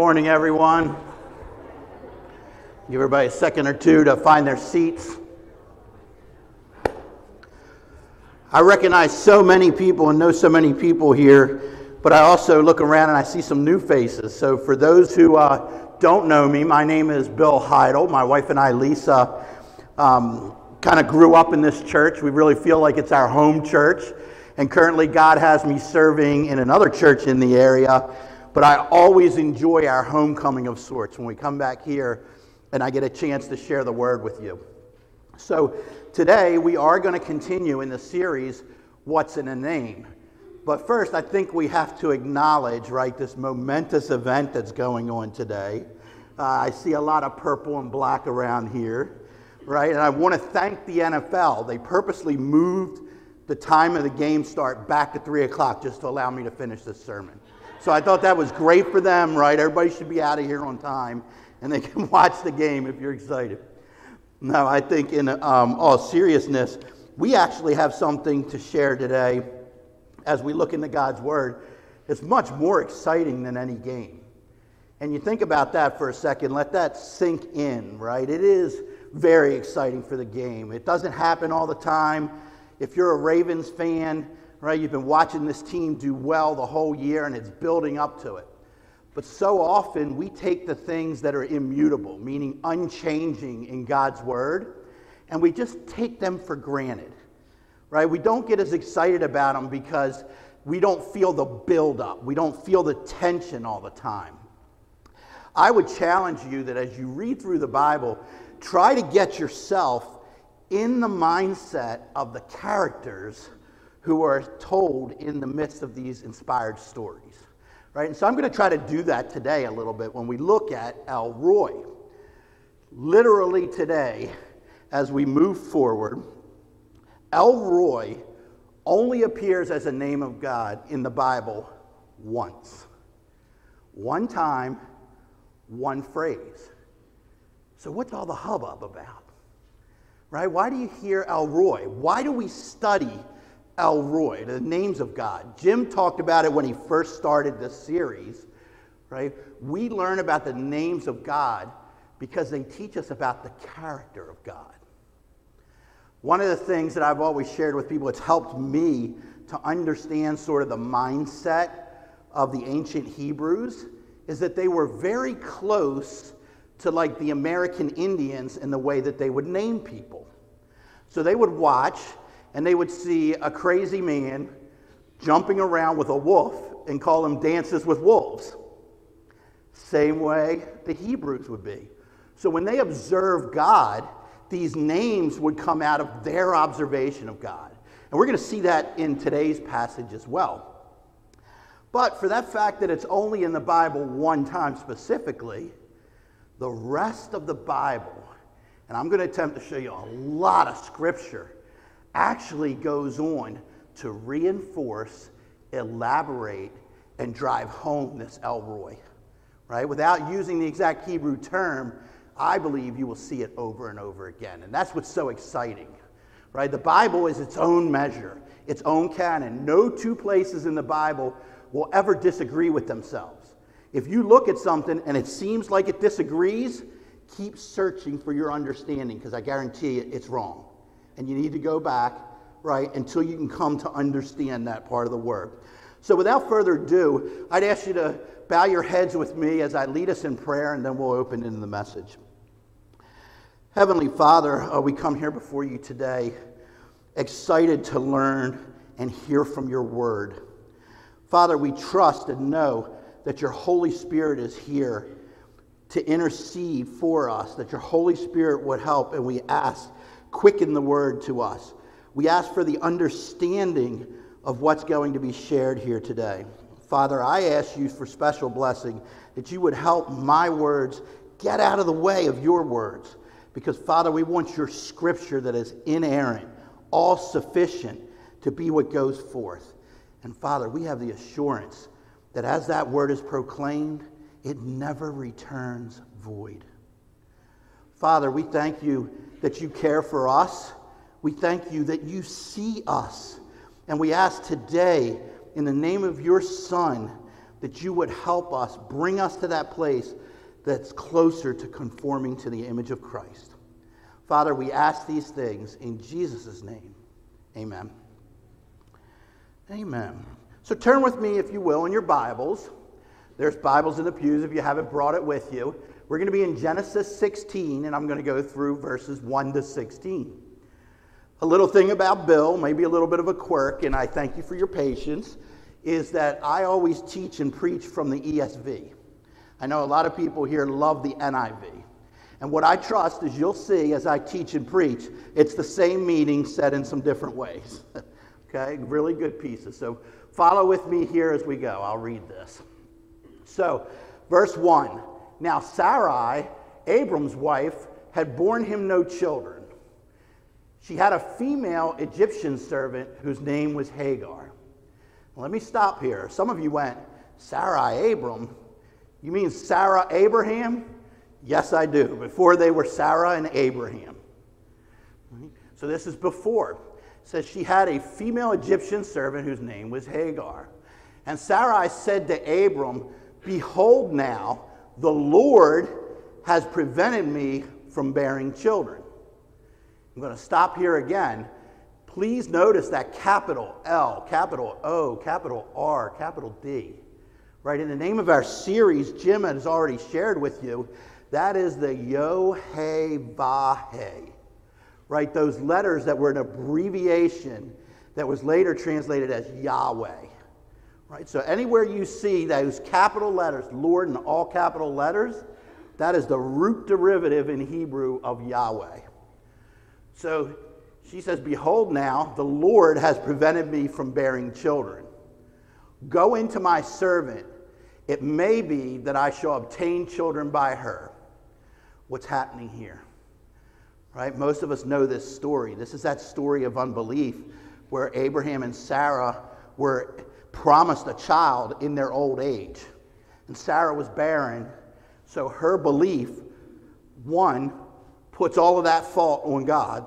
Good morning, everyone. Give everybody a second or two to find their seats. I recognize so many people and know so many people here, but I also look around and I see some new faces. So, for those who uh, don't know me, my name is Bill Heidel. My wife and I, Lisa, um, kind of grew up in this church. We really feel like it's our home church. And currently, God has me serving in another church in the area but I always enjoy our homecoming of sorts when we come back here and I get a chance to share the word with you. So today we are going to continue in the series, What's in a Name? But first, I think we have to acknowledge, right, this momentous event that's going on today. Uh, I see a lot of purple and black around here, right? And I want to thank the NFL. They purposely moved the time of the game start back to 3 o'clock just to allow me to finish this sermon. So I thought that was great for them, right? Everybody should be out of here on time and they can watch the game if you're excited. No, I think in um, all seriousness, we actually have something to share today as we look into God's Word. It's much more exciting than any game. And you think about that for a second, let that sink in, right? It is very exciting for the game. It doesn't happen all the time. If you're a Ravens fan, right? You've been watching this team do well the whole year and it's building up to it. But so often we take the things that are immutable, meaning unchanging in God's word, and we just take them for granted, right? We don't get as excited about them because we don't feel the buildup, we don't feel the tension all the time. I would challenge you that as you read through the Bible, try to get yourself in the mindset of the characters who are told in the midst of these inspired stories. Right? And so I'm going to try to do that today a little bit when we look at El Roi. Literally today, as we move forward, El Roi only appears as a name of God in the Bible once. One time, one phrase. So, what's all the hubbub about? Right? Why do you hear El Roi? Why do we study El Roi, the names of God. Jim talked about it when he first started this series, right? We learn about the names of God because they teach us about the character of God. One of the things that I've always shared with people, it's helped me to understand sort of the mindset of the ancient Hebrews, is that they were very close to like the American Indians in the way that they would name people. So they would watch and they would see a crazy man jumping around with a wolf and call him dances with wolves. Same way the Hebrews would be. So when they observed God, these names would come out of their observation of God. And we're going to see that in today's passage as well. But for that fact that it's only in the Bible one time specifically, the rest of the Bible, and I'm going to attempt to show you a lot of scripture actually goes on to reinforce, elaborate, and drive home this El Roi. Right? Without using the exact Hebrew term, I believe you will see it over and over again. And that's what's so exciting. Right? The Bible is its own measure, its own canon. No two places in the Bible will ever disagree with themselves. If you look at something and it seems like it disagrees, keep searching for your understanding because I guarantee you it's wrong and you need to go back, right, until you can come to understand that part of the word. So, without further ado, I'd ask you to bow your heads with me as I lead us in prayer, and then we'll open into the message. Heavenly Father, uh, we come here before you today excited to learn and hear from your word. Father, we trust and know that your Holy Spirit is here to intercede for us, that your Holy Spirit would help, and we ask quicken the word to us. We ask for the understanding of what's going to be shared here today. Father, I ask you for special blessing that you would help my words get out of the way of your words. Because, Father, we want your scripture that is inerrant, all sufficient to be what goes forth. And, Father, we have the assurance that as that word is proclaimed, it never returns void. Father, we thank you that you care for us. We thank you that you see us. And we ask today, in the name of your Son, that you would help us, bring us to that place that's closer to conforming to the image of Christ. Father, we ask these things in Jesus' name. Amen. Amen. So turn with me, if you will, in your Bibles. There's Bibles in the pews if you haven't brought it with you. We're going to be in Genesis 16, and I'm going to go through verses 1 to 16. A little thing about Bill, maybe a little bit of a quirk, and I thank you for your patience, is that I always teach and preach from the ESV. I know a lot of people here love the NIV. And what I trust is you'll see as I teach and preach, it's the same meaning said in some different ways. okay, really good pieces. So follow with me here as we go. I'll read this. So, verse 1 Now Sarai, Abram's wife, had borne him no children. She had a female Egyptian servant whose name was Hagar. Let me stop here. Some of you went, Sarai, Abram? You mean Sarah, Abraham? Yes, I do. Before they were Sarah and Abraham. So this is before. It says she had a female Egyptian servant whose name was Hagar. And Sarai said to Abram, Behold, now the Lord has prevented me from bearing children. I'm going to stop here again. Please notice that capital L, capital O, capital R, capital D. Right, in the name of our series, Jim has already shared with you, that is the Yod-Heh-Vah-Heh. Right, those letters that were an abbreviation that was later translated as Yahweh. Right? So anywhere you see those capital letters, Lord in all capital letters, that is the root derivative in Hebrew of Yahweh. So she says, Behold, now the Lord has prevented me from bearing children. Go into my servant. It may be that I shall obtain children by her. What's happening here? Right? Most of us know this story. This is that story of unbelief where Abraham and Sarah were promised a child in their old age. And Sarah was barren, so her belief, one, puts all of that fault on God,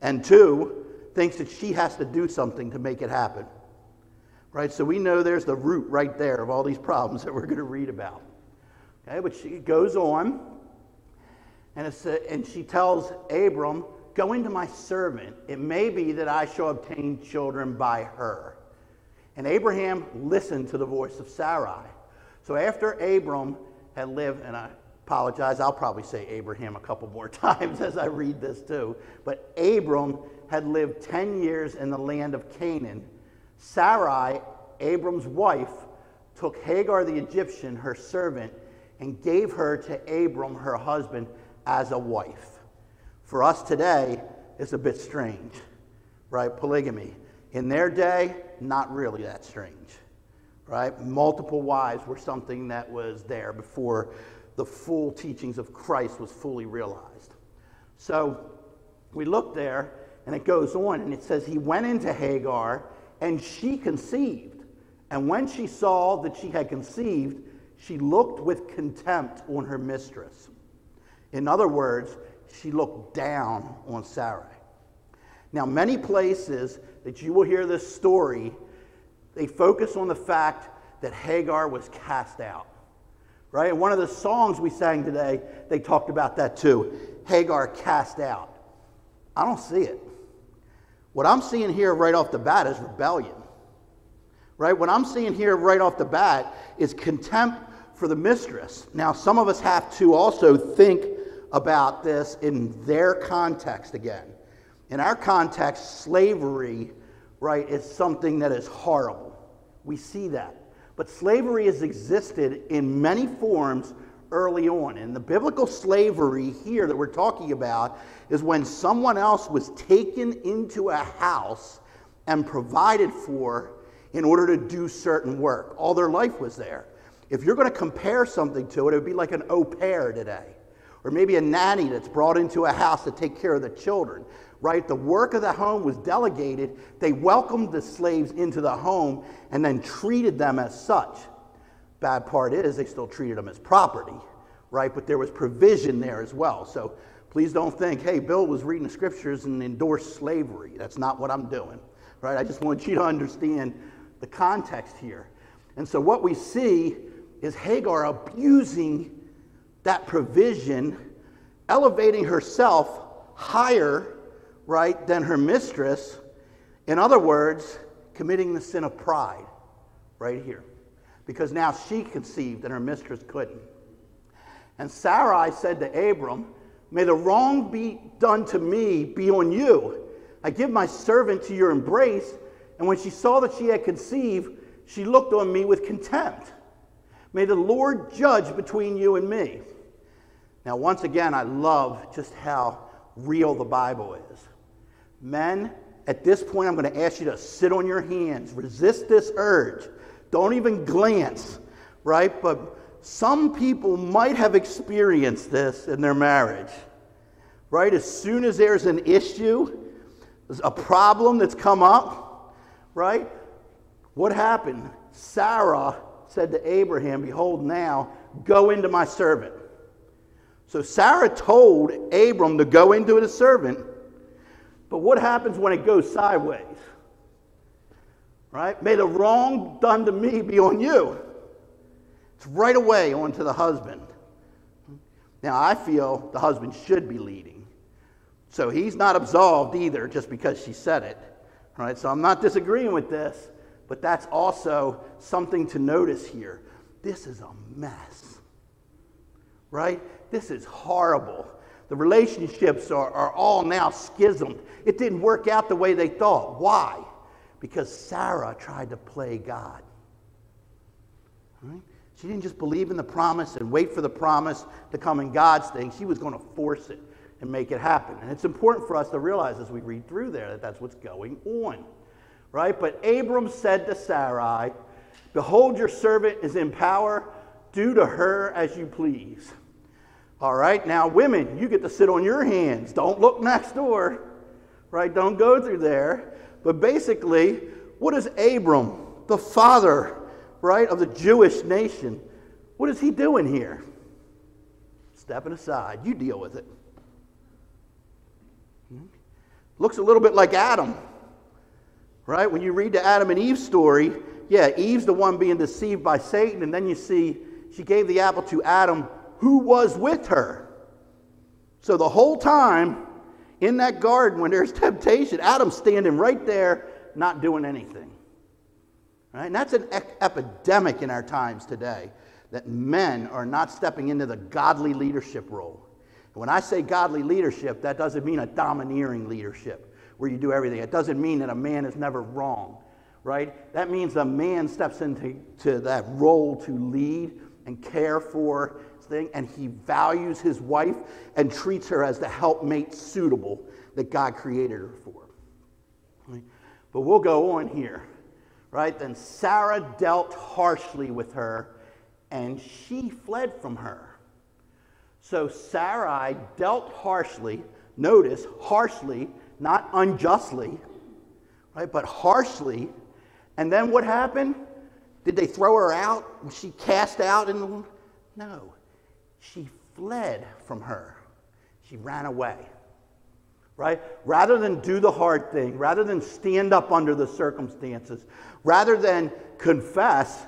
and two, thinks that she has to do something to make it happen. Right? So we know there's the root right there of all these problems that we're going to read about. Okay, but she goes on, and, it's, and she tells Abram, Go into my servant. It may be that I shall obtain children by her. And Abraham listened to the voice of Sarai. So after Abram had lived, and I apologize, I'll probably say Abraham a couple more times as I read this too, but Abram had lived 10 years in the land of Canaan. Sarai, Abram's wife, took Hagar the Egyptian, her servant, and gave her to Abram, her husband, as a wife. For us today, it's a bit strange, right? Polygamy. In their day, not really that strange, right? Multiple wives were something that was there before the full teachings of Christ was fully realized. So we look there, and it goes on, and it says, He went into Hagar, and she conceived. And when she saw that she had conceived, she looked with contempt on her mistress. In other words, she looked down on Sarai. Now, many places that you will hear this story, they focus on the fact that Hagar was cast out. Right? And one of the songs we sang today, they talked about that too. Hagar cast out. I don't see it. What I'm seeing here right off the bat is rebellion. Right? What I'm seeing here right off the bat is contempt for the mistress. Now, some of us have to also think about this in their context again. In our context, slavery, right, is something that is horrible. We see that. But slavery has existed in many forms early on. And the biblical slavery here that we're talking about is when someone else was taken into a house and provided for in order to do certain work. All their life was there. If you're going to compare something to it, it would be like an au pair today, or maybe a nanny that's brought into a house to take care of the children right? The work of the home was delegated. They welcomed the slaves into the home and then treated them as such. Bad part is they still treated them as property, right? But there was provision there as well. So please don't think, hey, Bill was reading the scriptures and endorsed slavery. That's not what I'm doing, right? I just want you to understand the context here. And so what we see is Hagar abusing that provision, elevating herself higher, right, than her mistress. In other words, committing the sin of pride right here. Because now she conceived and her mistress couldn't. And Sarai said to Abram, May the wrong be done to me be on you. I give my servant to your embrace. And when she saw that she had conceived, she looked on me with contempt. May the Lord judge between you and me. Now, once again, I love just how real the Bible is. Men, at this point, I'm going to ask you to sit on your hands, resist this urge. Don't even glance, right? But some people might have experienced this in their marriage, right? As soon as there's an issue, a problem that's come up, right? What happened? Sarah said to Abraham, Behold, now go into my servant. So Sarah told Abram to go into the servant, but what happens when it goes sideways? Right? May the wrong done to me be on you. It's right away onto the husband. Now, I feel the husband should be leading. So he's not absolved either just because she said it. Right? So I'm not disagreeing with this, but that's also something to notice here. This is a mess. Right? This is horrible. The relationships are, are all now schismed. It didn't work out the way they thought. Why? Because Sarah tried to play God. Right? She didn't just believe in the promise and wait for the promise to come in God's thing. She was going to force it and make it happen. And it's important for us to realize as we read through there that that's what's going on. Right? But Abram said to Sarai, Behold, your servant is in power. Do to her as you please. All right, now, women, you get to sit on your hands. Don't look next door, right? Don't go through there. But basically, what is Abram, the father, right, of the Jewish nation, what is he doing here? Stepping aside. You deal with it. Hmm? Looks a little bit like Adam, right? When you read the Adam and Eve story, yeah, Eve's the one being deceived by Satan, and then you see she gave the apple to Adam who was with her. So the whole time in that garden, when there's temptation, Adam's standing right there, not doing anything. Right? And that's an epidemic in our times today that men are not stepping into the godly leadership role. And when I say godly leadership, that doesn't mean a domineering leadership where you do everything. It doesn't mean that a man is never wrong, right? That means a man steps into to that role to lead and care for thing, and he values his wife and treats her as the helpmate suitable that God created her for. But we'll go on here, right? Then Sarah dealt harshly with her, and she fled from her. So Sarai dealt harshly, notice, harshly, not unjustly, right? But harshly. And then what happened? Did they throw her out? Was she cast out in the No she fled from her. She ran away. Right? Rather than do the hard thing, rather than stand up under the circumstances, rather than confess,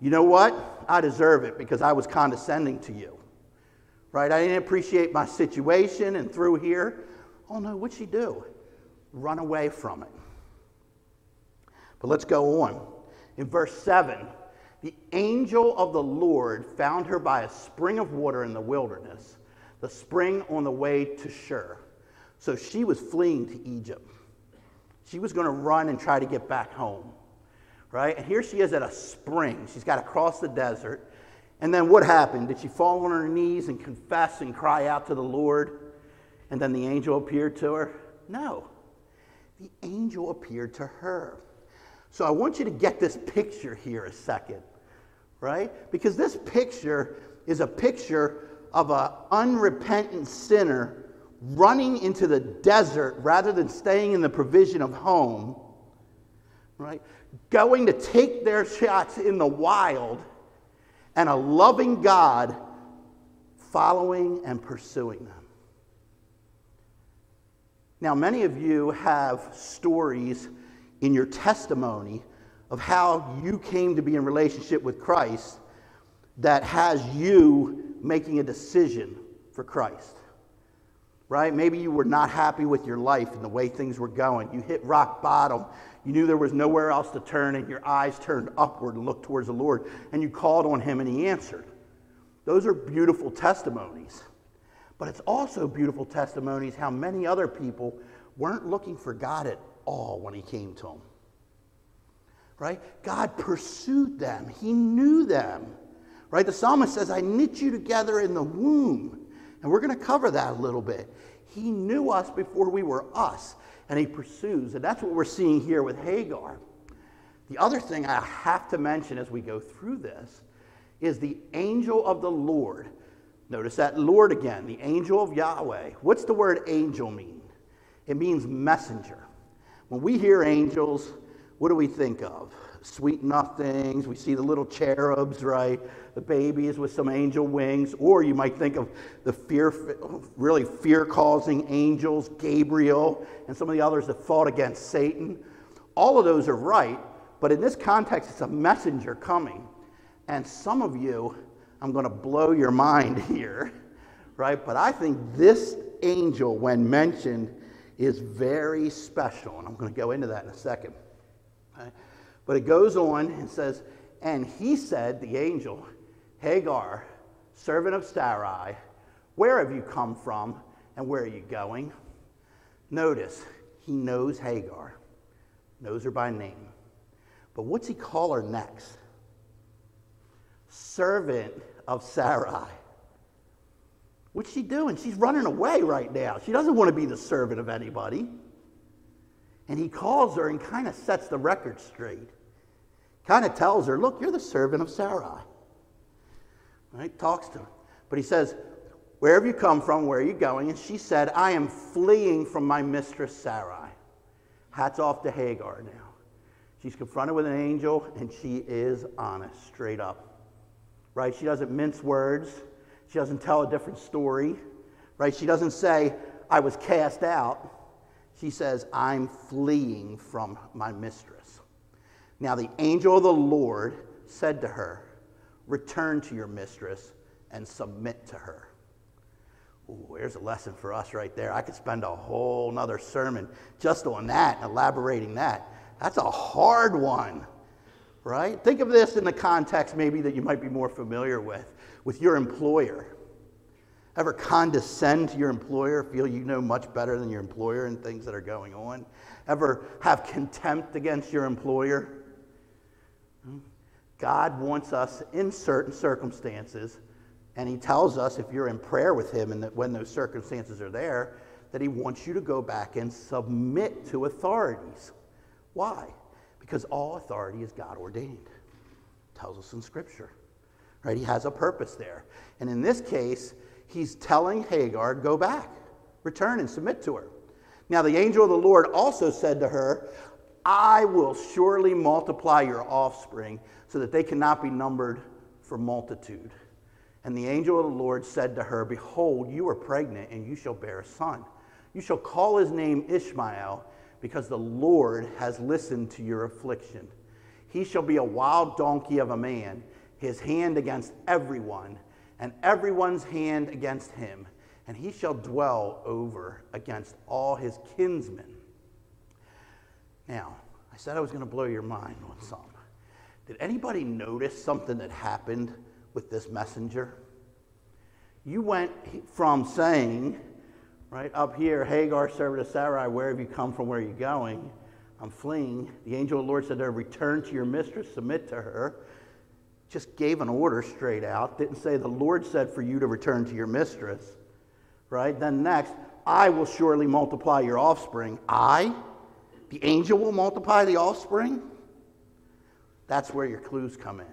you know what? I deserve it because I was condescending to you. Right? I didn't appreciate my situation and through here. Oh no, what'd she do? Run away from it. But let's go on. In verse 7, the angel of the Lord found her by a spring of water in the wilderness, the spring on the way to Shur. So she was fleeing to Egypt. She was going to run and try to get back home, right? And here she is at a spring. She's got to cross the desert. And then what happened? Did she fall on her knees and confess and cry out to the Lord? And then the angel appeared to her? No. The angel appeared to her. So I want you to get this picture here a second, right? Because this picture is a picture of an unrepentant sinner running into the desert rather than staying in the provision of home, right? Going to take their shots in the wild, and a loving God following and pursuing them. Now, many of you have stories in your testimony of how you came to be in relationship with Christ that has you making a decision for Christ. Right? Maybe you were not happy with your life and the way things were going. You hit rock bottom. You knew there was nowhere else to turn, and your eyes turned upward and looked towards the Lord, and you called on Him, and He answered. Those are beautiful testimonies. But it's also beautiful testimonies how many other people weren't looking for God at all when He came to them. Right? God pursued them, He knew them. Right? The psalmist says, I knit you together in the womb. And we're going to cover that a little bit. He knew us before we were us, and He pursues. And that's what we're seeing here with Hagar. The other thing I have to mention as we go through this is the angel of the Lord. Notice that Lord again, the angel of Yahweh. What's the word angel mean? It means messenger. When we hear angels, what do we think of? Sweet nothings. We see the little cherubs, right? The babies with some angel wings. Or you might think of the fear, really fear causing angels, Gabriel, and some of the others that fought against Satan. All of those are right, but in this context, it's a messenger coming. And some of you, I'm going to blow your mind here, right? But I think this angel, when mentioned, is very special. And I'm going to go into that in a second. But it goes on and says, And he said, the angel, Hagar, servant of Sarai, where have you come from and where are you going? Notice, he knows Hagar, knows her by name. But what's he call her next? servant of Sarai. What's she doing? She's running away right now. She doesn't want to be the servant of anybody. And he calls her and kind of sets the record straight. Kind of tells her, Look, you're the servant of Sarai. Right? Talks to her. But he says, Where have you come from? Where are you going? And she said, I am fleeing from my mistress Sarai. Hats off to Hagar now. She's confronted with an angel, and she is honest, straight up right? She doesn't mince words. She doesn't tell a different story, right? She doesn't say, I was cast out. She says, I'm fleeing from my mistress. Now, the angel of the Lord said to her, Return to your mistress and submit to her. Ooh, there's a lesson for us right there. I could spend a whole nother sermon just on that, elaborating that. That's a hard one right? Think of this in the context maybe that you might be more familiar with, with your employer. Ever condescend to your employer, feel you know much better than your employer and things that are going on? Ever have contempt against your employer? Hmm? God wants us in certain circumstances, and He tells us if you're in prayer with Him and that when those circumstances are there, that He wants you to go back and submit to authorities. Why? Because all authority is God ordained. Tells us in Scripture. Right? He has a purpose there. And in this case, he's telling Hagar, go back, return and submit to her. Now, the angel of the Lord also said to her, I will surely multiply your offspring so that they cannot be numbered for multitude. And the angel of the Lord said to her, Behold, you are pregnant, and you shall bear a son. You shall call his name Ishmael because the Lord has listened to your affliction. He shall be a wild donkey of a man, his hand against everyone, and everyone's hand against him, and he shall dwell over against all his kinsmen. Now, I said I was going to blow your mind on some. Did anybody notice something that happened with this messenger? You went from saying, Right up here, Hagar, servant of Sarai, where have you come from? Where are you going? I'm fleeing. The angel of the Lord said to her, Return to your mistress, submit to her. Just gave an order straight out. Didn't say the Lord said for you to return to your mistress. Right? Then next, I will surely multiply your offspring. I? The angel will multiply the offspring? That's where your clues come in.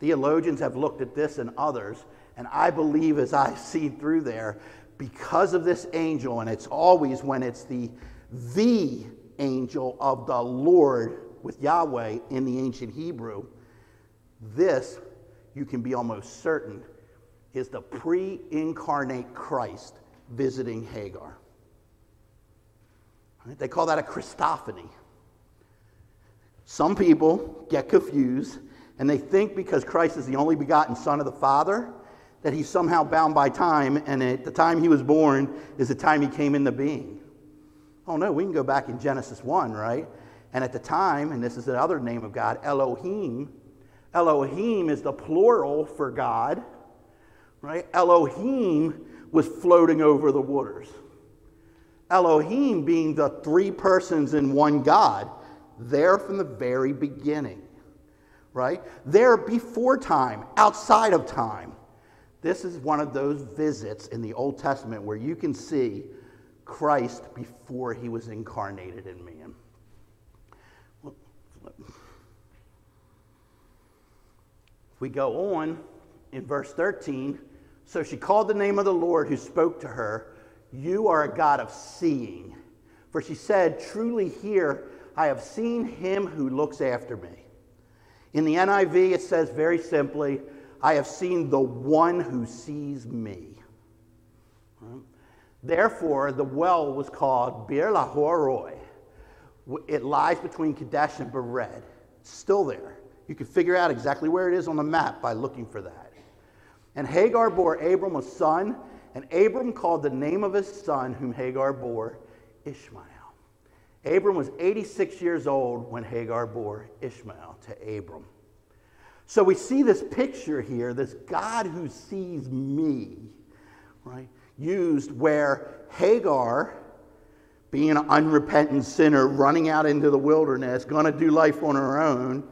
Theologians have looked at this and others, and I believe as I see through there because of this angel, and it's always when it's the the angel of the Lord with Yahweh in the ancient Hebrew, this, you can be almost certain, is the pre incarnate Christ visiting Hagar. Right? They call that a Christophany. Some people get confused and they think because Christ is the only begotten Son of the Father that he's somehow bound by time, and at the time he was born is the time he came into being. Oh no, we can go back in Genesis 1, right? And at the time, and this is the other name of God, Elohim, Elohim is the plural for God, right? Elohim was floating over the waters. Elohim being the three persons in one God, there from the very beginning, right? There before time, outside of time. This is one of those visits in the Old Testament where you can see Christ before he was incarnated in man. We go on in verse 13. So she called the name of the Lord who spoke to her, You are a God of seeing. For she said, Truly here I have seen him who looks after me. In the NIV, it says very simply, I have seen the one who sees me. Therefore, the well was called Beer-lahai-roi. It lies between Kadesh and Bered. Still there. You can figure out exactly where it is on the map by looking for that. And Hagar bore Abram a son, and Abram called the name of his son, whom Hagar bore, Ishmael. Abram was 86 years old when Hagar bore Ishmael to Abram. So we see this picture here, this God who sees me, right? Used where Hagar, being an unrepentant sinner running out into the wilderness, going to do life on her own,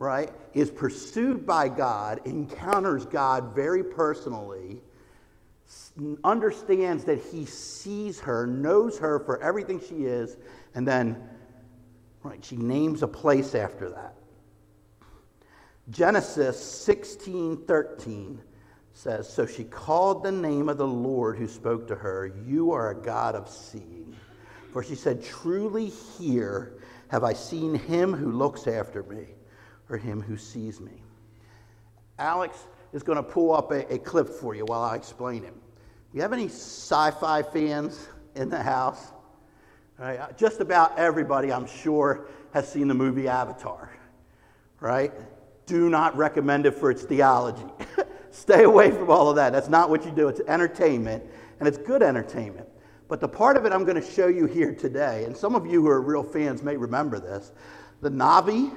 right, is pursued by God, encounters God very personally, understands that he sees her, knows her for everything she is, and then, right, she names a place after that. Genesis 16 13 says, So she called the name of the Lord who spoke to her, You are a God of seeing. For she said, Truly here have I seen him who looks after me, or him who sees me. Alex is going to pull up a, a clip for you while I explain it. You have any sci fi fans in the house? Right? Uh, just about everybody, I'm sure, has seen the movie Avatar, right? do not recommend it for its theology. Stay away from all of that. That's not what you do. It's entertainment, and it's good entertainment. But the part of it I'm going to show you here today, and some of you who are real fans may remember this the Na'vi,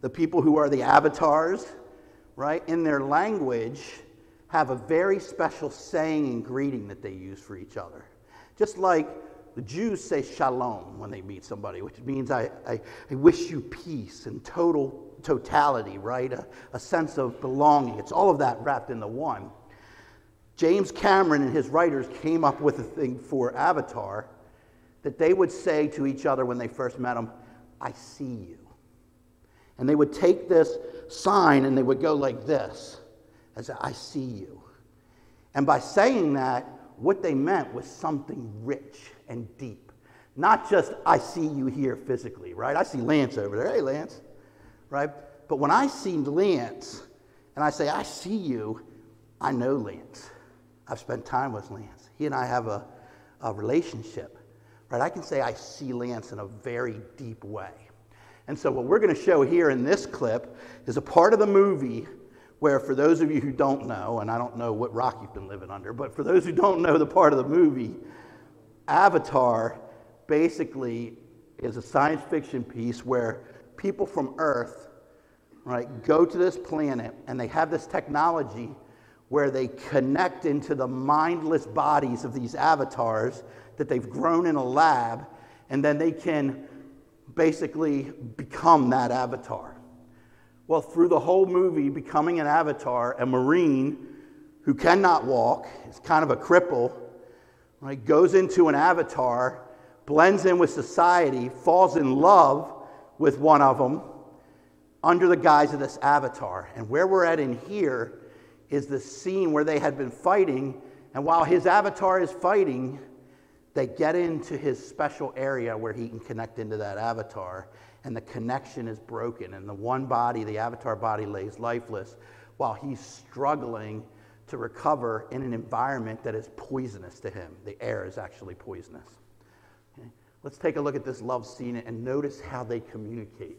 the people who are the avatars, right, in their language, have a very special saying and greeting that they use for each other. Just like the Jews say shalom when they meet somebody, which means I, I, I wish you peace and total totality, right? A, a sense of belonging. It's all of that wrapped into one. James Cameron and his writers came up with a thing for Avatar that they would say to each other when they first met him, I see you. And they would take this sign and they would go like this as I see you. And by saying that, what they meant was something rich and deep. Not just, I see you here physically, right? I see Lance over there. Hey, Lance right? But when I see Lance and I say, I see you, I know Lance. I've spent time with Lance. He and I have a, a relationship, right? I can say I see Lance in a very deep way. And so, what we're going to show here in this clip is a part of the movie where, for those of you who don't know, and I don't know what rock you've been living under, but for those who don't know the part of the movie, Avatar basically is a science fiction piece where people from Earth, right, go to this planet and they have this technology where they connect into the mindless bodies of these avatars that they've grown in a lab, and then they can basically become that avatar. Well, through the whole movie, becoming an avatar, a Marine who cannot walk, is kind of a cripple, right, goes into an avatar, blends in with society, falls in love with one of them under the guise of this avatar. And where we're at in here is the scene where they had been fighting, and while his avatar is fighting, they get into his special area where he can connect into that avatar, and the connection is broken. And the one body, the avatar body, lays lifeless while he's struggling to recover in an environment that is poisonous to him. The air is actually poisonous. Okay? Let's take a look at this love scene and notice how they communicate.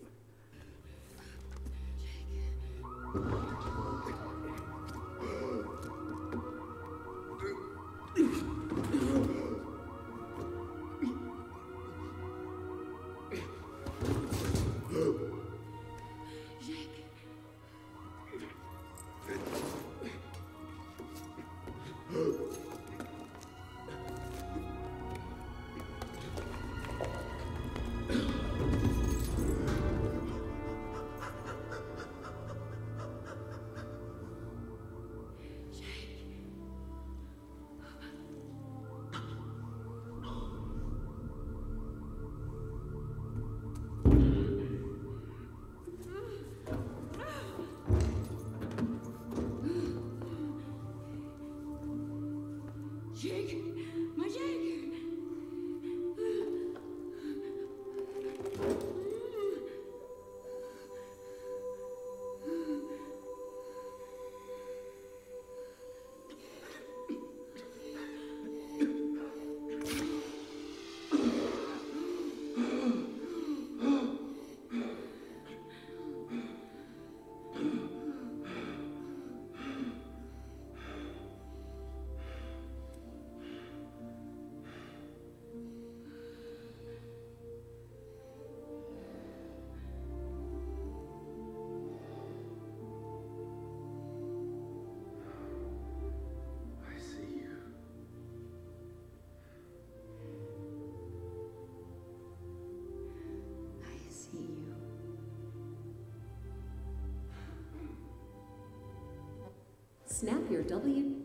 Snap your W.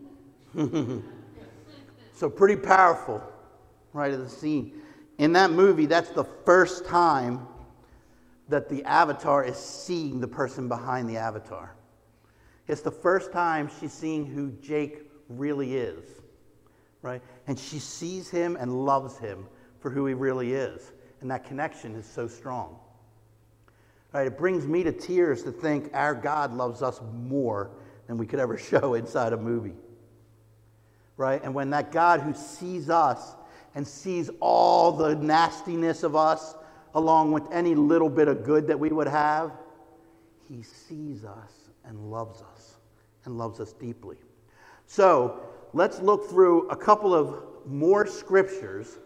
so, pretty powerful, right at the scene. In that movie, that's the first time that the avatar is seeing the person behind the avatar. It's the first time she's seeing who Jake really is, right? And she sees him and loves him for who he really is. And that connection is so strong. Right? It brings me to tears to think our God loves us more than we could ever show inside a movie. Right? And when that God who sees us and sees all the nastiness of us, along with any little bit of good that we would have, he sees us and loves us and loves us deeply. So let's look through a couple of more scriptures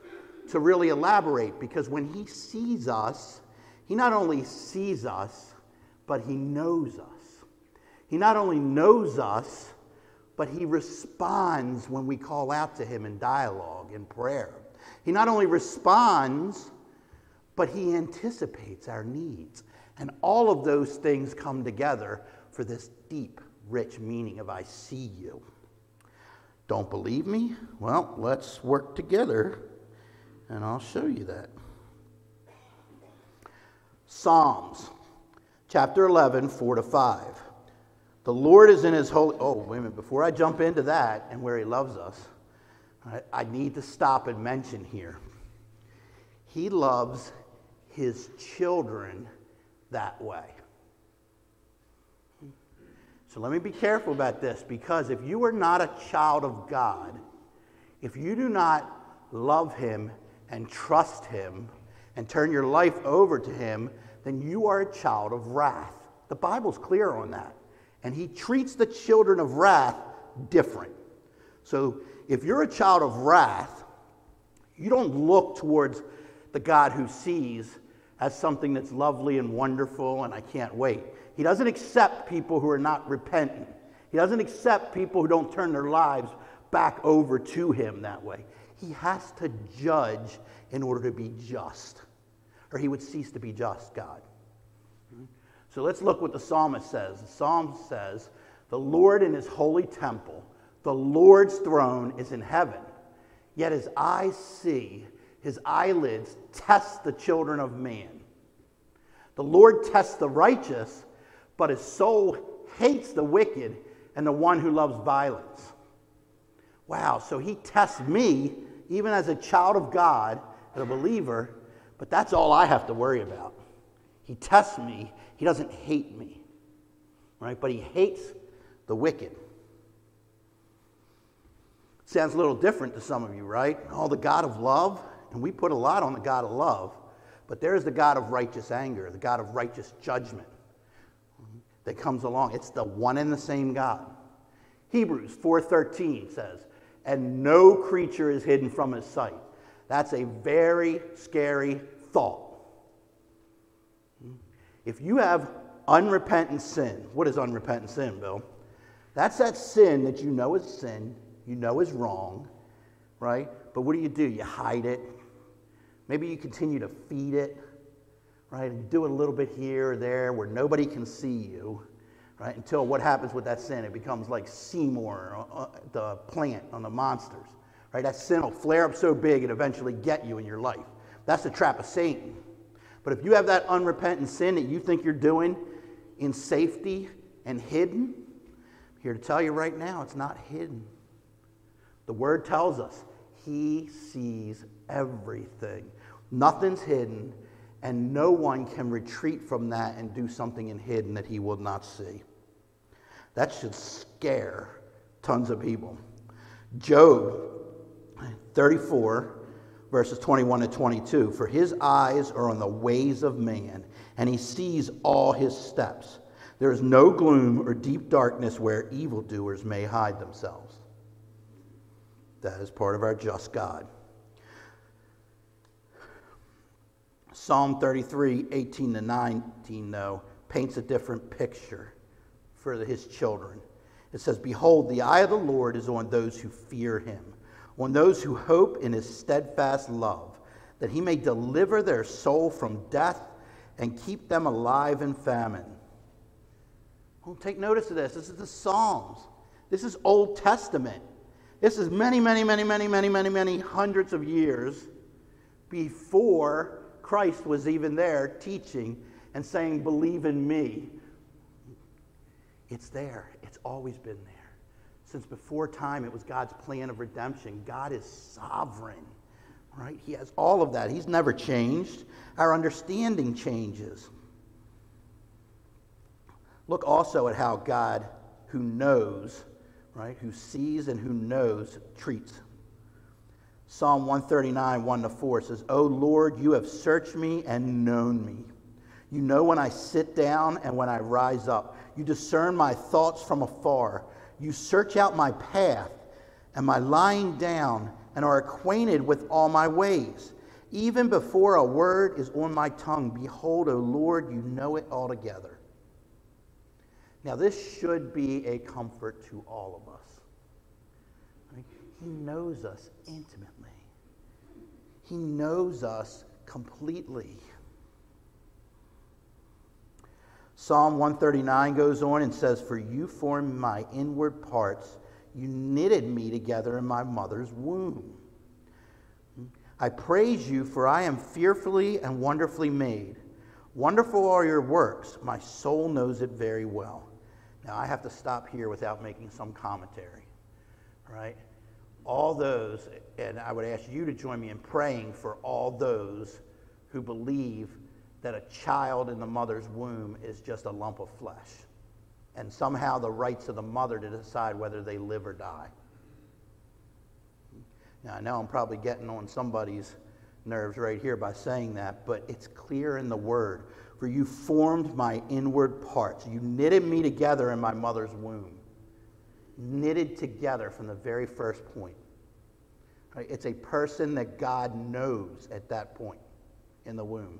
to really elaborate because when he sees us, he not only sees us, but he knows us. He not only knows us, but he responds when we call out to him in dialogue, in prayer. He not only responds, but he anticipates our needs. And all of those things come together for this deep, rich meaning of I see you. Don't believe me? Well, let's work together and I'll show you that. Psalms chapter 11, 4 to 5. The Lord is in his holy. Oh, wait a minute. Before I jump into that and where he loves us, I, I need to stop and mention here. He loves his children that way. So let me be careful about this because if you are not a child of God, if you do not love him and trust him and turn your life over to him, then you are a child of wrath. The Bible's clear on that. And he treats the children of wrath different. So if you're a child of wrath, you don't look towards the God who sees as something that's lovely and wonderful and I can't wait. He doesn't accept people who are not repentant. He doesn't accept people who don't turn their lives back over to him that way. He has to judge in order to be just, or he would cease to be just, God. So let's look what the psalmist says. The psalm says, The Lord in his holy temple, the Lord's throne is in heaven. Yet his eyes see, his eyelids test the children of man. The Lord tests the righteous, but his soul hates the wicked and the one who loves violence. Wow, so he tests me, even as a child of God and a believer, but that's all I have to worry about. He tests me he doesn't hate me, right? But he hates the wicked. Sounds a little different to some of you, right? Oh, the God of love, and we put a lot on the God of love, but there's the God of righteous anger, the God of righteous judgment. that comes along. It's the one and the same God. Hebrews 4:13 says, "And no creature is hidden from his sight." That's a very scary thought. If you have unrepentant sin, what is unrepentant sin, Bill? That's that sin that you know is sin, you know is wrong, right? But what do you do? You hide it. Maybe you continue to feed it, right? And do it a little bit here or there where nobody can see you, right? Until what happens with that sin? It becomes like Seymour, uh, uh, the plant on the monsters, right? That sin will flare up so big it eventually get you in your life. That's the trap of Satan. But if you have that unrepentant sin that you think you're doing in safety and hidden, I'm here to tell you right now, it's not hidden. The word tells us he sees everything. Nothing's hidden, and no one can retreat from that and do something in hidden that he will not see. That should scare tons of people. Job 34, verses 21 to 22 For his eyes are on the ways of man, and he sees all his steps. There is no gloom or deep darkness where evildoers may hide themselves. That is part of our just God. Psalm 33, 18 to 19, though, paints a different picture for his children. It says, Behold, the eye of the Lord is on those who fear him, on those who hope in his steadfast love, that he may deliver their soul from death and keep them alive in famine. Well, take notice of this. This is the Psalms. This is Old Testament. This is many, many, many, many, many, many, many hundreds of years before Christ was even there teaching and saying, Believe in me. It's there, it's always been there. Since before time, it was God's plan of redemption. God is sovereign, right? He has all of that. He's never changed. Our understanding changes. Look also at how God, who knows, right, who sees and who knows, treats. Psalm 139, 1 to 4 says, O Lord, you have searched me and known me. You know when I sit down and when I rise up. You discern my thoughts from afar. You search out my path and my lying down and are acquainted with all my ways. Even before a word is on my tongue, behold, O Lord, you know it altogether. Now, this should be a comfort to all of us. He knows us intimately, He knows us completely. Psalm 139 goes on and says, For you formed my inward parts, you knitted me together in my mother's womb. I praise you, for I am fearfully and wonderfully made. Wonderful are your works. My soul knows it very well. Now, I have to stop here without making some commentary, right? All those, and I would ask you to join me in praying for all those who believe that a child in the mother's womb is just a lump of flesh, and somehow the rights of the mother to decide whether they live or die. Now, I know I'm probably getting on somebody's nerves right here by saying that, but it's clear in the Word. For you formed my inward parts. You knitted me together in my mother's womb. Knitted together from the very first point. Right? It's a person that God knows at that point in the womb.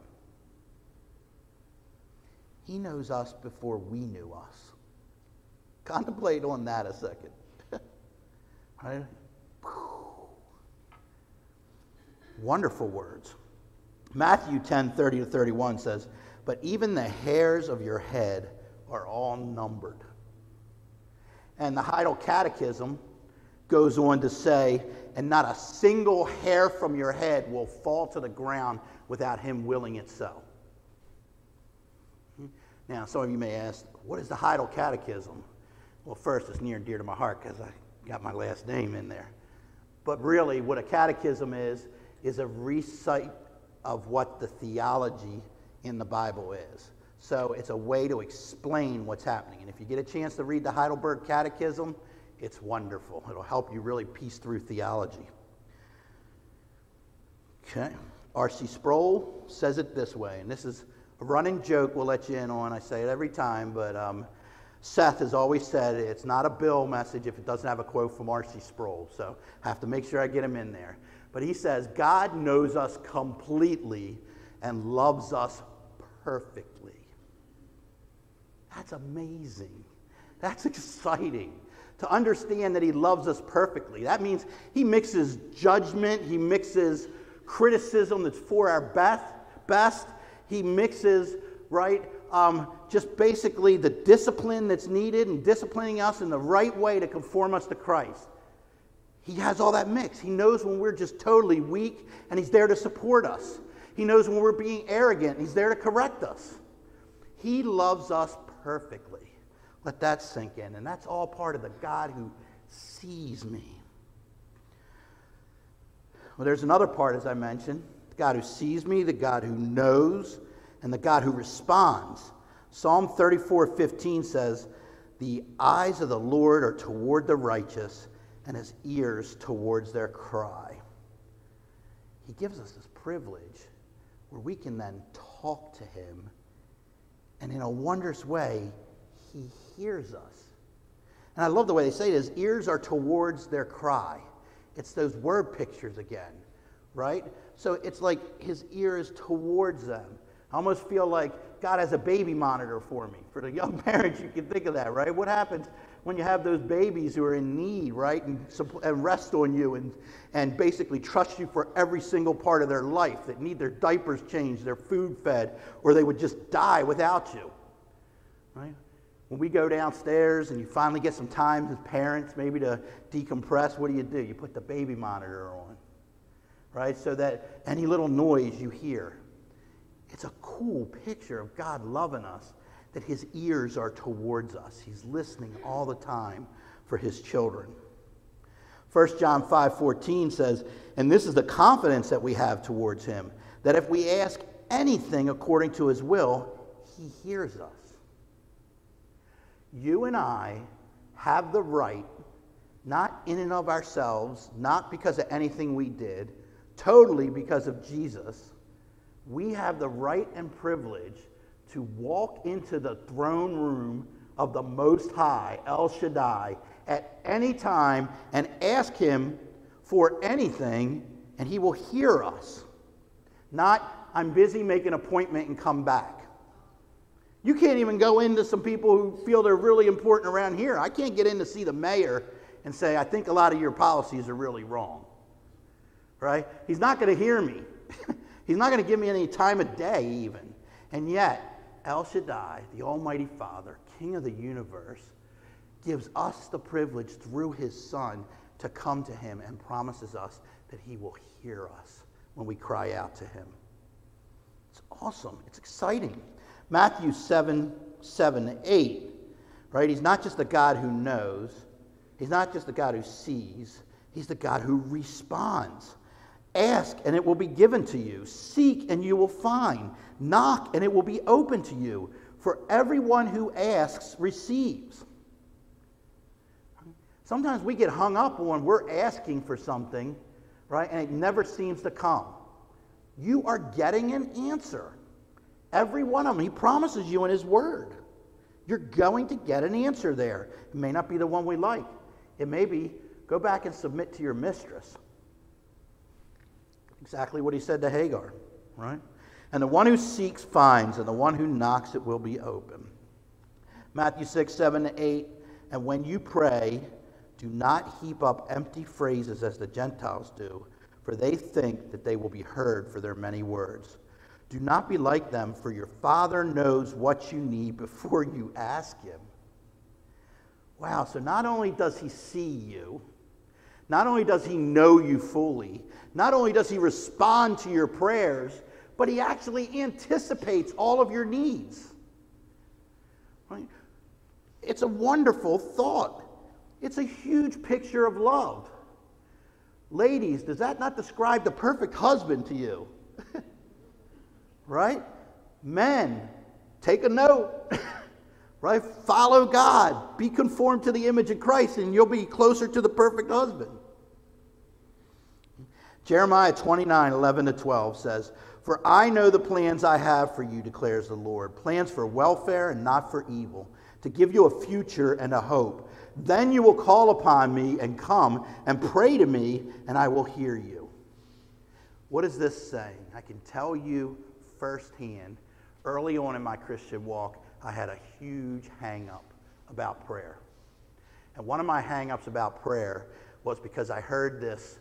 He knows us before we knew us. Contemplate on that a second. right? Wonderful words. Matthew 10 30 to 31 says, but even the hairs of your head are all numbered. And the Heidel Catechism goes on to say, and not a single hair from your head will fall to the ground without him willing it so. Now, some of you may ask, what is the Heidel Catechism? Well, first, it's near and dear to my heart because I got my last name in there. But really, what a catechism is, is a recite of what the theology in the Bible is. So it's a way to explain what's happening. And if you get a chance to read the Heidelberg Catechism, it's wonderful. It'll help you really piece through theology. Okay. R.C. Sproul says it this way, and this is running joke we'll let you in on. I say it every time, but um, Seth has always said it's not a Bill message if it doesn't have a quote from R.C. Sproul. So I have to make sure I get him in there. But he says, God knows us completely and loves us perfectly. That's amazing. That's exciting to understand that he loves us perfectly. That means he mixes judgment, he mixes criticism that's for our best, best. He mixes, right, um, just basically the discipline that's needed and disciplining us in the right way to conform us to Christ. He has all that mix. He knows when we're just totally weak and he's there to support us. He knows when we're being arrogant he's there to correct us. He loves us perfectly. Let that sink in. And that's all part of the God who sees me. Well, there's another part, as I mentioned God who sees me, the God who knows, and the God who responds. Psalm 34 15 says, The eyes of the Lord are toward the righteous, and his ears towards their cry. He gives us this privilege where we can then talk to him, and in a wondrous way, he hears us. And I love the way they say it, his ears are towards their cry. It's those word pictures again, right? So it's like his ear is towards them. I almost feel like God has a baby monitor for me. For the young parents, you can think of that, right? What happens when you have those babies who are in need, right? And, and rest on you and, and basically trust you for every single part of their life that need their diapers changed, their food fed, or they would just die without you, right? When we go downstairs and you finally get some time as parents, maybe to decompress, what do you do? You put the baby monitor on, right? So that any little noise you hear, it's a cool picture of God loving us, that his ears are towards us. He's listening all the time for his children. 1 John 5:14 says, "And this is the confidence that we have towards him, that if we ask anything according to his will, he hears us." you and I have the right, not in and of ourselves, not because of anything we did, totally because of Jesus, we have the right and privilege to walk into the throne room of the Most High, El Shaddai, at any time and ask Him for anything, and He will hear us. Not, I'm busy, make an appointment and come back. You can't even go into some people who feel they're really important around here. I can't get in to see the mayor and say, I think a lot of your policies are really wrong. Right? He's not going to hear me. He's not going to give me any time of day, even. And yet, El Shaddai, the Almighty Father, King of the universe, gives us the privilege through his Son to come to him and promises us that he will hear us when we cry out to him. It's awesome. It's exciting. Matthew 7 7 8, right? He's not just the God who knows, he's not just the God who sees, he's the God who responds. Ask and it will be given to you. Seek and you will find. Knock and it will be open to you. For everyone who asks receives. Sometimes we get hung up on we're asking for something, right? And it never seems to come. You are getting an answer. Every one of them. He promises you in His Word. You're going to get an answer there. It may not be the one we like. It may be go back and submit to your mistress. Exactly what he said to Hagar, right? And the one who seeks finds, and the one who knocks it will be open. Matthew 6, 7 8. And when you pray, do not heap up empty phrases as the Gentiles do, for they think that they will be heard for their many words. Do not be like them, for your Father knows what you need before you ask Him. Wow, so not only does He see you, not only does He know you fully, not only does He respond to your prayers, but He actually anticipates all of your needs. Right? It's a wonderful thought. It's a huge picture of love. Ladies, does that not describe the perfect husband to you? right? Men, take a note. right? Follow God. Be conformed to the image of Christ, and you'll be closer to the perfect husband. Jeremiah 29 11 to 12 says, For I know the plans I have for you, declares the Lord plans for welfare and not for evil, to give you a future and a hope. Then you will call upon me and come and pray to me, and I will hear you. What is this saying? I can tell you firsthand, early on in my Christian walk, I had a huge hang up about prayer. And one of my hang ups about prayer was because I heard this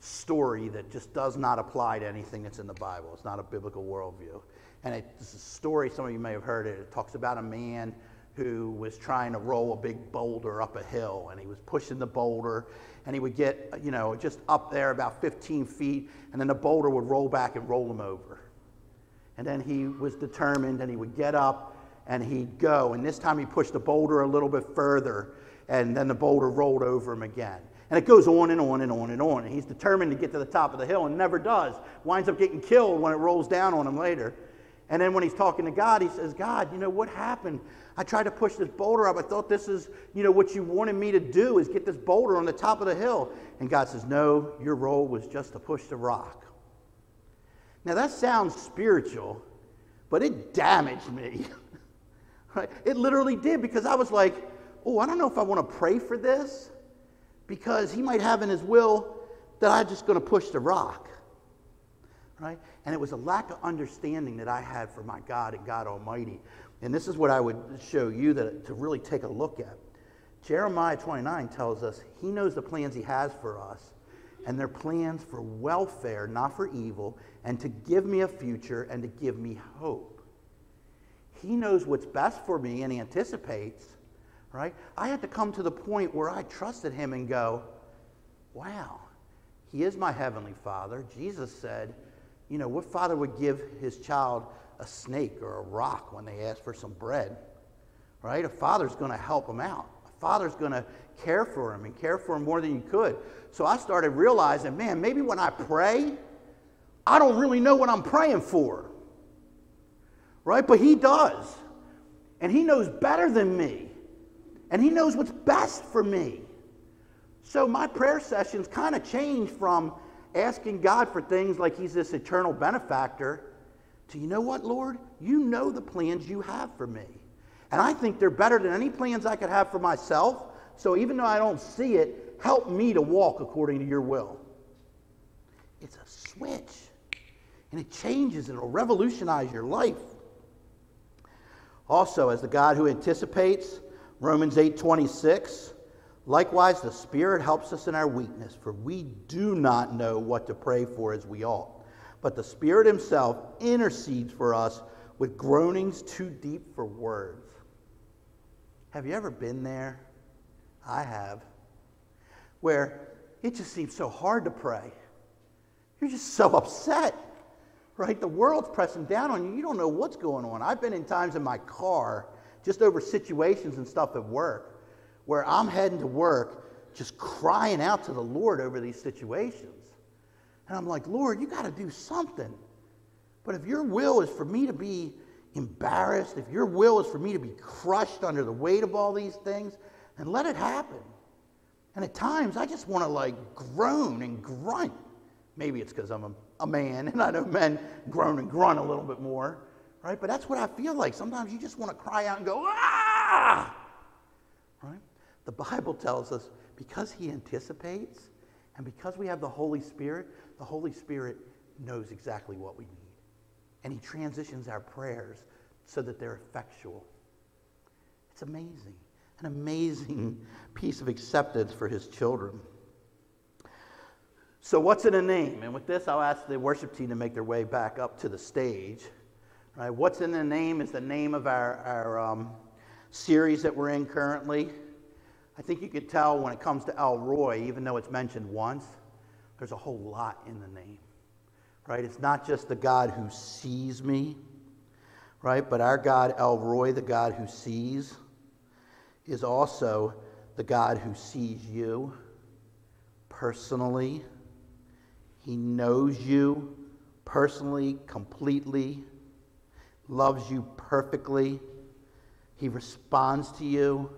story that just does not apply to anything that's in the Bible. It's not a biblical worldview. And it's a story, some of you may have heard it. It talks about a man who was trying to roll a big boulder up a hill and he was pushing the boulder and he would get, you know, just up there about 15 feet and then the boulder would roll back and roll him over. And then he was determined and he would get up and he'd go. And this time he pushed the boulder a little bit further and then the boulder rolled over him again. And it goes on and on and on and on. And he's determined to get to the top of the hill and never does. Winds up getting killed when it rolls down on him later. And then when he's talking to God, he says, God, you know what happened? I tried to push this boulder up. I thought this is, you know, what you wanted me to do is get this boulder on the top of the hill. And God says, No, your role was just to push the rock. Now that sounds spiritual, but it damaged me. right? It literally did because I was like, oh, I don't know if I want to pray for this because he might have in his will that I'm just going to push the rock. Right? And it was a lack of understanding that I had for my God and God Almighty. And this is what I would show you that, to really take a look at. Jeremiah 29 tells us he knows the plans he has for us, and they're plans for welfare, not for evil, and to give me a future and to give me hope. He knows what's best for me and anticipates, right? I had to come to the point where I trusted him and go, wow, he is my heavenly father. Jesus said, you know, what father would give his child a snake or a rock when they ask for some bread? Right? A father's going to help him out. A father's going to care for him and care for him more than you could. So I started realizing, man, maybe when I pray, I don't really know what I'm praying for. Right? But he does. And he knows better than me. And he knows what's best for me. So my prayer sessions kind of change from asking God for things like He's this eternal benefactor to, you know what, Lord? You know the plans you have for me. And I think they're better than any plans I could have for myself. So even though I don't see it, help me to walk according to your will. It's a switch. And it changes and it'll revolutionize your life. Also, as the God who anticipates, Romans 8 26, Likewise, the Spirit helps us in our weakness, for we do not know what to pray for as we ought. But the Spirit Himself intercedes for us with groanings too deep for words. Have you ever been there? I have. Where it just seems so hard to pray. You're just so upset, right? The world's pressing down on you. You don't know what's going on. I've been in times in my car just over situations and stuff at work where I'm heading to work just crying out to the Lord over these situations. And I'm like, Lord, you got to do something. But if your will is for me to be embarrassed, if your will is for me to be crushed under the weight of all these things, then let it happen. And at times, I just want to like groan and grunt. Maybe it's because I'm a, a man and I know men groan and grunt a little bit more, right? But that's what I feel like. Sometimes you just want to cry out and go, ah! Right? The Bible tells us because He anticipates and because we have the Holy Spirit, the Holy Spirit knows exactly what we need. And He transitions our prayers so that they're effectual. It's amazing. An amazing piece of acceptance for His children. So, what's in a name? And with this, I'll ask the worship team to make their way back up to the stage. Right? What's in the name is the name of our, our um, series that we're in currently. I think you could tell when it comes to El Roi, even though it's mentioned once, there's a whole lot in the name, right? It's not just the God who sees me, right? But our God, El Roi, the God who sees, is also the God who sees you personally. He knows you personally, completely, loves you perfectly. He responds to you.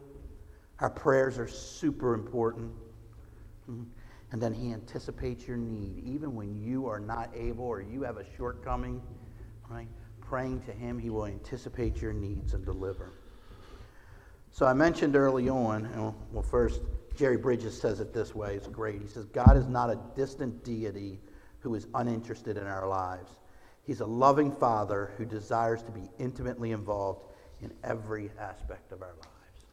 Our prayers are super important. Hmm. And then He anticipates your need, even when you are not able or you have a shortcoming, right? Praying to Him, He will anticipate your needs and deliver. So I mentioned early on, and well, first, Jerry Bridges says it this way. It's great. He says, God is not a distant deity who is uninterested in our lives. He's a loving father who desires to be intimately involved in every aspect of our lives.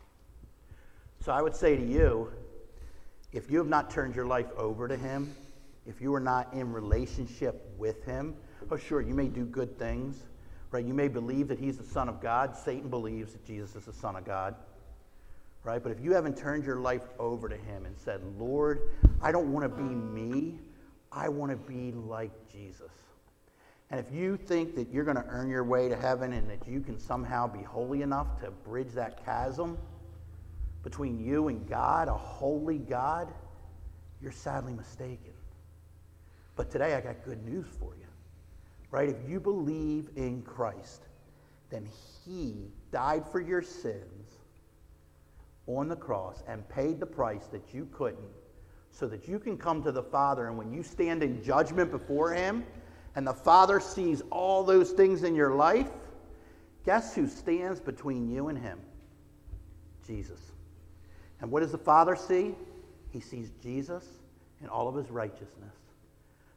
So I would say to you, if you have not turned your life over to him, if you are not in relationship with him, oh, sure, you may do good things, right? You may believe that he's the Son of God. Satan believes that Jesus is the Son of God right? But if you haven't turned your life over to Him and said, Lord, I don't want to be me, I want to be like Jesus. And if you think that you're going to earn your way to heaven and that you can somehow be holy enough to bridge that chasm between you and God, a holy God, you're sadly mistaken. But today I got good news for you. Right? If you believe in Christ, then He died for your sins on the cross and paid the price that you couldn't so that you can come to the Father. And when you stand in judgment before Him and the Father sees all those things in your life, guess who stands between you and Him? Jesus. And what does the Father see? He sees Jesus and all of His righteousness.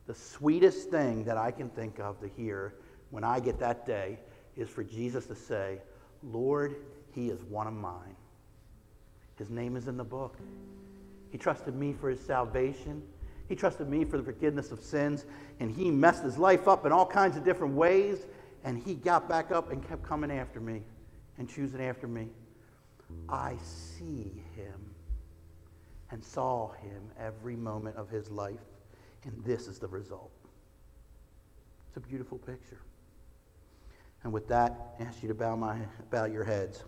The sweetest thing that I can think of to hear when I get that day is for Jesus to say, Lord, He is one of mine. His name is in the book. He trusted me for his salvation. He trusted me for the forgiveness of sins. And he messed his life up in all kinds of different ways. And he got back up and kept coming after me and choosing after me. I see him and saw him every moment of his life. And this is the result. It's a beautiful picture. And with that, I ask you to bow, my, bow your heads.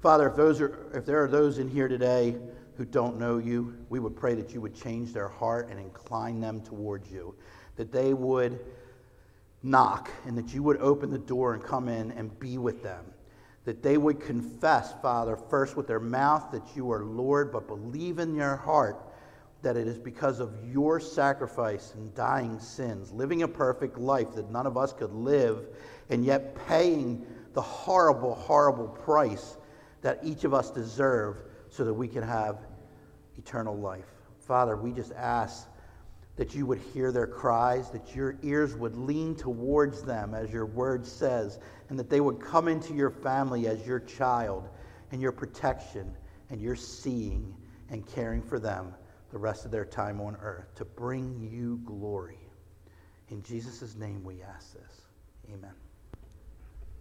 Father, if, those are, if there are those in here today who don't know you, we would pray that you would change their heart and incline them towards you, that they would knock and that you would open the door and come in and be with them, that they would confess, Father, first with their mouth that you are Lord, but believe in their heart that it is because of your sacrifice and dying sins, living a perfect life that none of us could live, and yet paying the horrible, horrible price that each of us deserve so that we can have eternal life. Father, we just ask that you would hear their cries, that your ears would lean towards them, as your word says, and that they would come into your family as your child and your protection and your seeing and caring for them the rest of their time on earth to bring you glory. In Jesus' name we ask this. Amen.